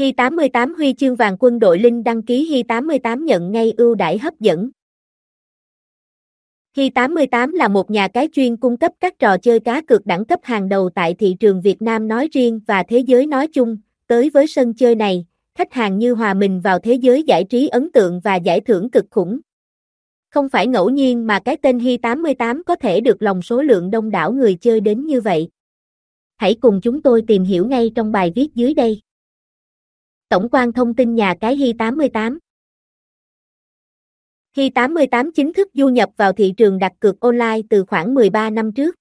Hi 88 huy chương vàng quân đội Linh đăng ký Hi 88 nhận ngay ưu đãi hấp dẫn. Hi 88 là một nhà cái chuyên cung cấp các trò chơi cá cược đẳng cấp hàng đầu tại thị trường Việt Nam nói riêng và thế giới nói chung. Tới với sân chơi này, khách hàng như hòa mình vào thế giới giải trí ấn tượng và giải thưởng cực khủng. Không phải ngẫu nhiên mà cái tên Hi 88 có thể được lòng số lượng đông đảo người chơi đến như vậy. Hãy cùng chúng tôi tìm hiểu ngay trong bài viết dưới đây. Tổng quan thông tin nhà cái Hi88. Hi88 chính thức du nhập vào thị trường đặt cược online từ khoảng 13 năm trước.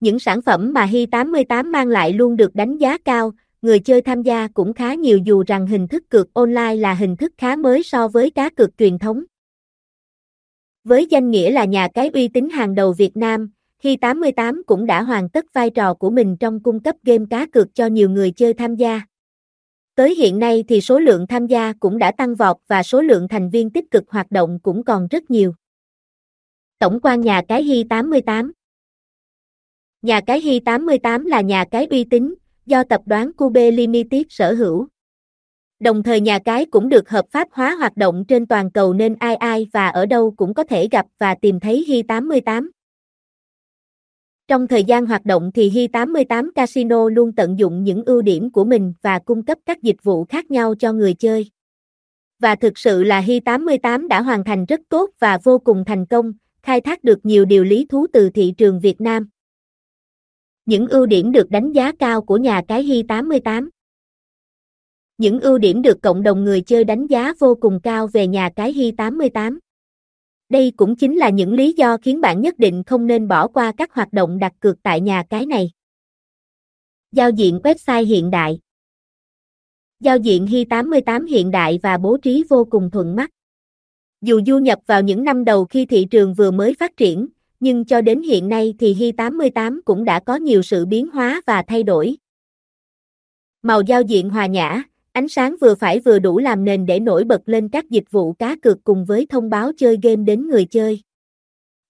Những sản phẩm mà Hi88 mang lại luôn được đánh giá cao, người chơi tham gia cũng khá nhiều dù rằng hình thức cược online là hình thức khá mới so với cá cược truyền thống. Với danh nghĩa là nhà cái uy tín hàng đầu Việt Nam, Hi88 cũng đã hoàn tất vai trò của mình trong cung cấp game cá cược cho nhiều người chơi tham gia. Tới hiện nay thì số lượng tham gia cũng đã tăng vọt và số lượng thành viên tích cực hoạt động cũng còn rất nhiều. Tổng quan nhà cái Hy 88 Nhà cái Hy 88 là nhà cái uy tín, do tập đoàn Cube Limited sở hữu. Đồng thời nhà cái cũng được hợp pháp hóa hoạt động trên toàn cầu nên ai ai và ở đâu cũng có thể gặp và tìm thấy Hy 88. Trong thời gian hoạt động thì Hi88 Casino luôn tận dụng những ưu điểm của mình và cung cấp các dịch vụ khác nhau cho người chơi. Và thực sự là Hi88 đã hoàn thành rất tốt và vô cùng thành công, khai thác được nhiều điều lý thú từ thị trường Việt Nam. Những ưu điểm được đánh giá cao của nhà cái Hi88 Những ưu điểm được cộng đồng người chơi đánh giá vô cùng cao về nhà cái Hi88 đây cũng chính là những lý do khiến bạn nhất định không nên bỏ qua các hoạt động đặt cược tại nhà cái này. Giao diện website hiện đại Giao diện Hi 88 hiện đại và bố trí vô cùng thuận mắt. Dù du nhập vào những năm đầu khi thị trường vừa mới phát triển, nhưng cho đến hiện nay thì Hi 88 cũng đã có nhiều sự biến hóa và thay đổi. Màu giao diện hòa nhã, Ánh sáng vừa phải vừa đủ làm nền để nổi bật lên các dịch vụ cá cược cùng với thông báo chơi game đến người chơi.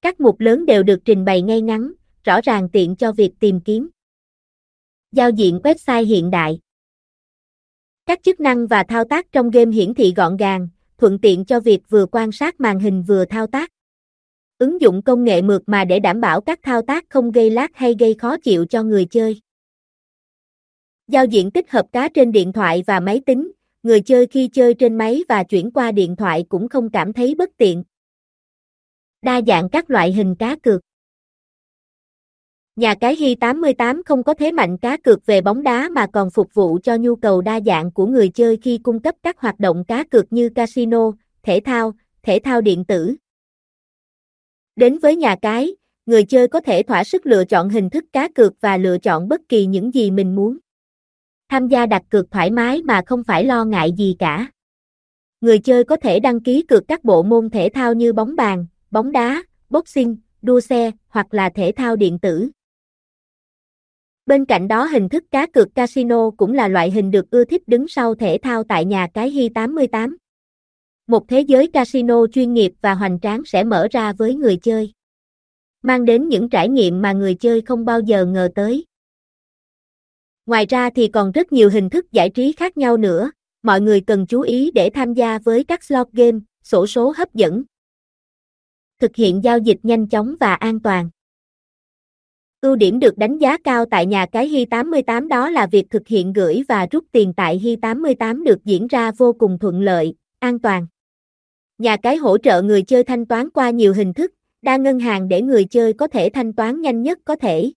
Các mục lớn đều được trình bày ngay ngắn, rõ ràng tiện cho việc tìm kiếm. Giao diện website hiện đại Các chức năng và thao tác trong game hiển thị gọn gàng, thuận tiện cho việc vừa quan sát màn hình vừa thao tác. Ứng dụng công nghệ mượt mà để đảm bảo các thao tác không gây lag hay gây khó chịu cho người chơi. Giao diện tích hợp cá trên điện thoại và máy tính, người chơi khi chơi trên máy và chuyển qua điện thoại cũng không cảm thấy bất tiện. Đa dạng các loại hình cá cược Nhà cái Hi 88 không có thế mạnh cá cược về bóng đá mà còn phục vụ cho nhu cầu đa dạng của người chơi khi cung cấp các hoạt động cá cược như casino, thể thao, thể thao điện tử. Đến với nhà cái, người chơi có thể thỏa sức lựa chọn hình thức cá cược và lựa chọn bất kỳ những gì mình muốn. Tham gia đặt cược thoải mái mà không phải lo ngại gì cả. Người chơi có thể đăng ký cược các bộ môn thể thao như bóng bàn, bóng đá, boxing, đua xe hoặc là thể thao điện tử. Bên cạnh đó hình thức cá cược casino cũng là loại hình được ưa thích đứng sau thể thao tại nhà cái Hi 88. Một thế giới casino chuyên nghiệp và hoành tráng sẽ mở ra với người chơi. Mang đến những trải nghiệm mà người chơi không bao giờ ngờ tới. Ngoài ra thì còn rất nhiều hình thức giải trí khác nhau nữa, mọi người cần chú ý để tham gia với các slot game, sổ số hấp dẫn. Thực hiện giao dịch nhanh chóng và an toàn. Ưu điểm được đánh giá cao tại nhà cái Hi88 đó là việc thực hiện gửi và rút tiền tại Hi88 được diễn ra vô cùng thuận lợi, an toàn. Nhà cái hỗ trợ người chơi thanh toán qua nhiều hình thức, đa ngân hàng để người chơi có thể thanh toán nhanh nhất có thể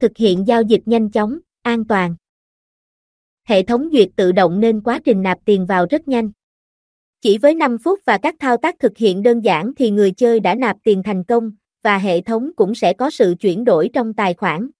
thực hiện giao dịch nhanh chóng, an toàn. Hệ thống duyệt tự động nên quá trình nạp tiền vào rất nhanh. Chỉ với 5 phút và các thao tác thực hiện đơn giản thì người chơi đã nạp tiền thành công, và hệ thống cũng sẽ có sự chuyển đổi trong tài khoản.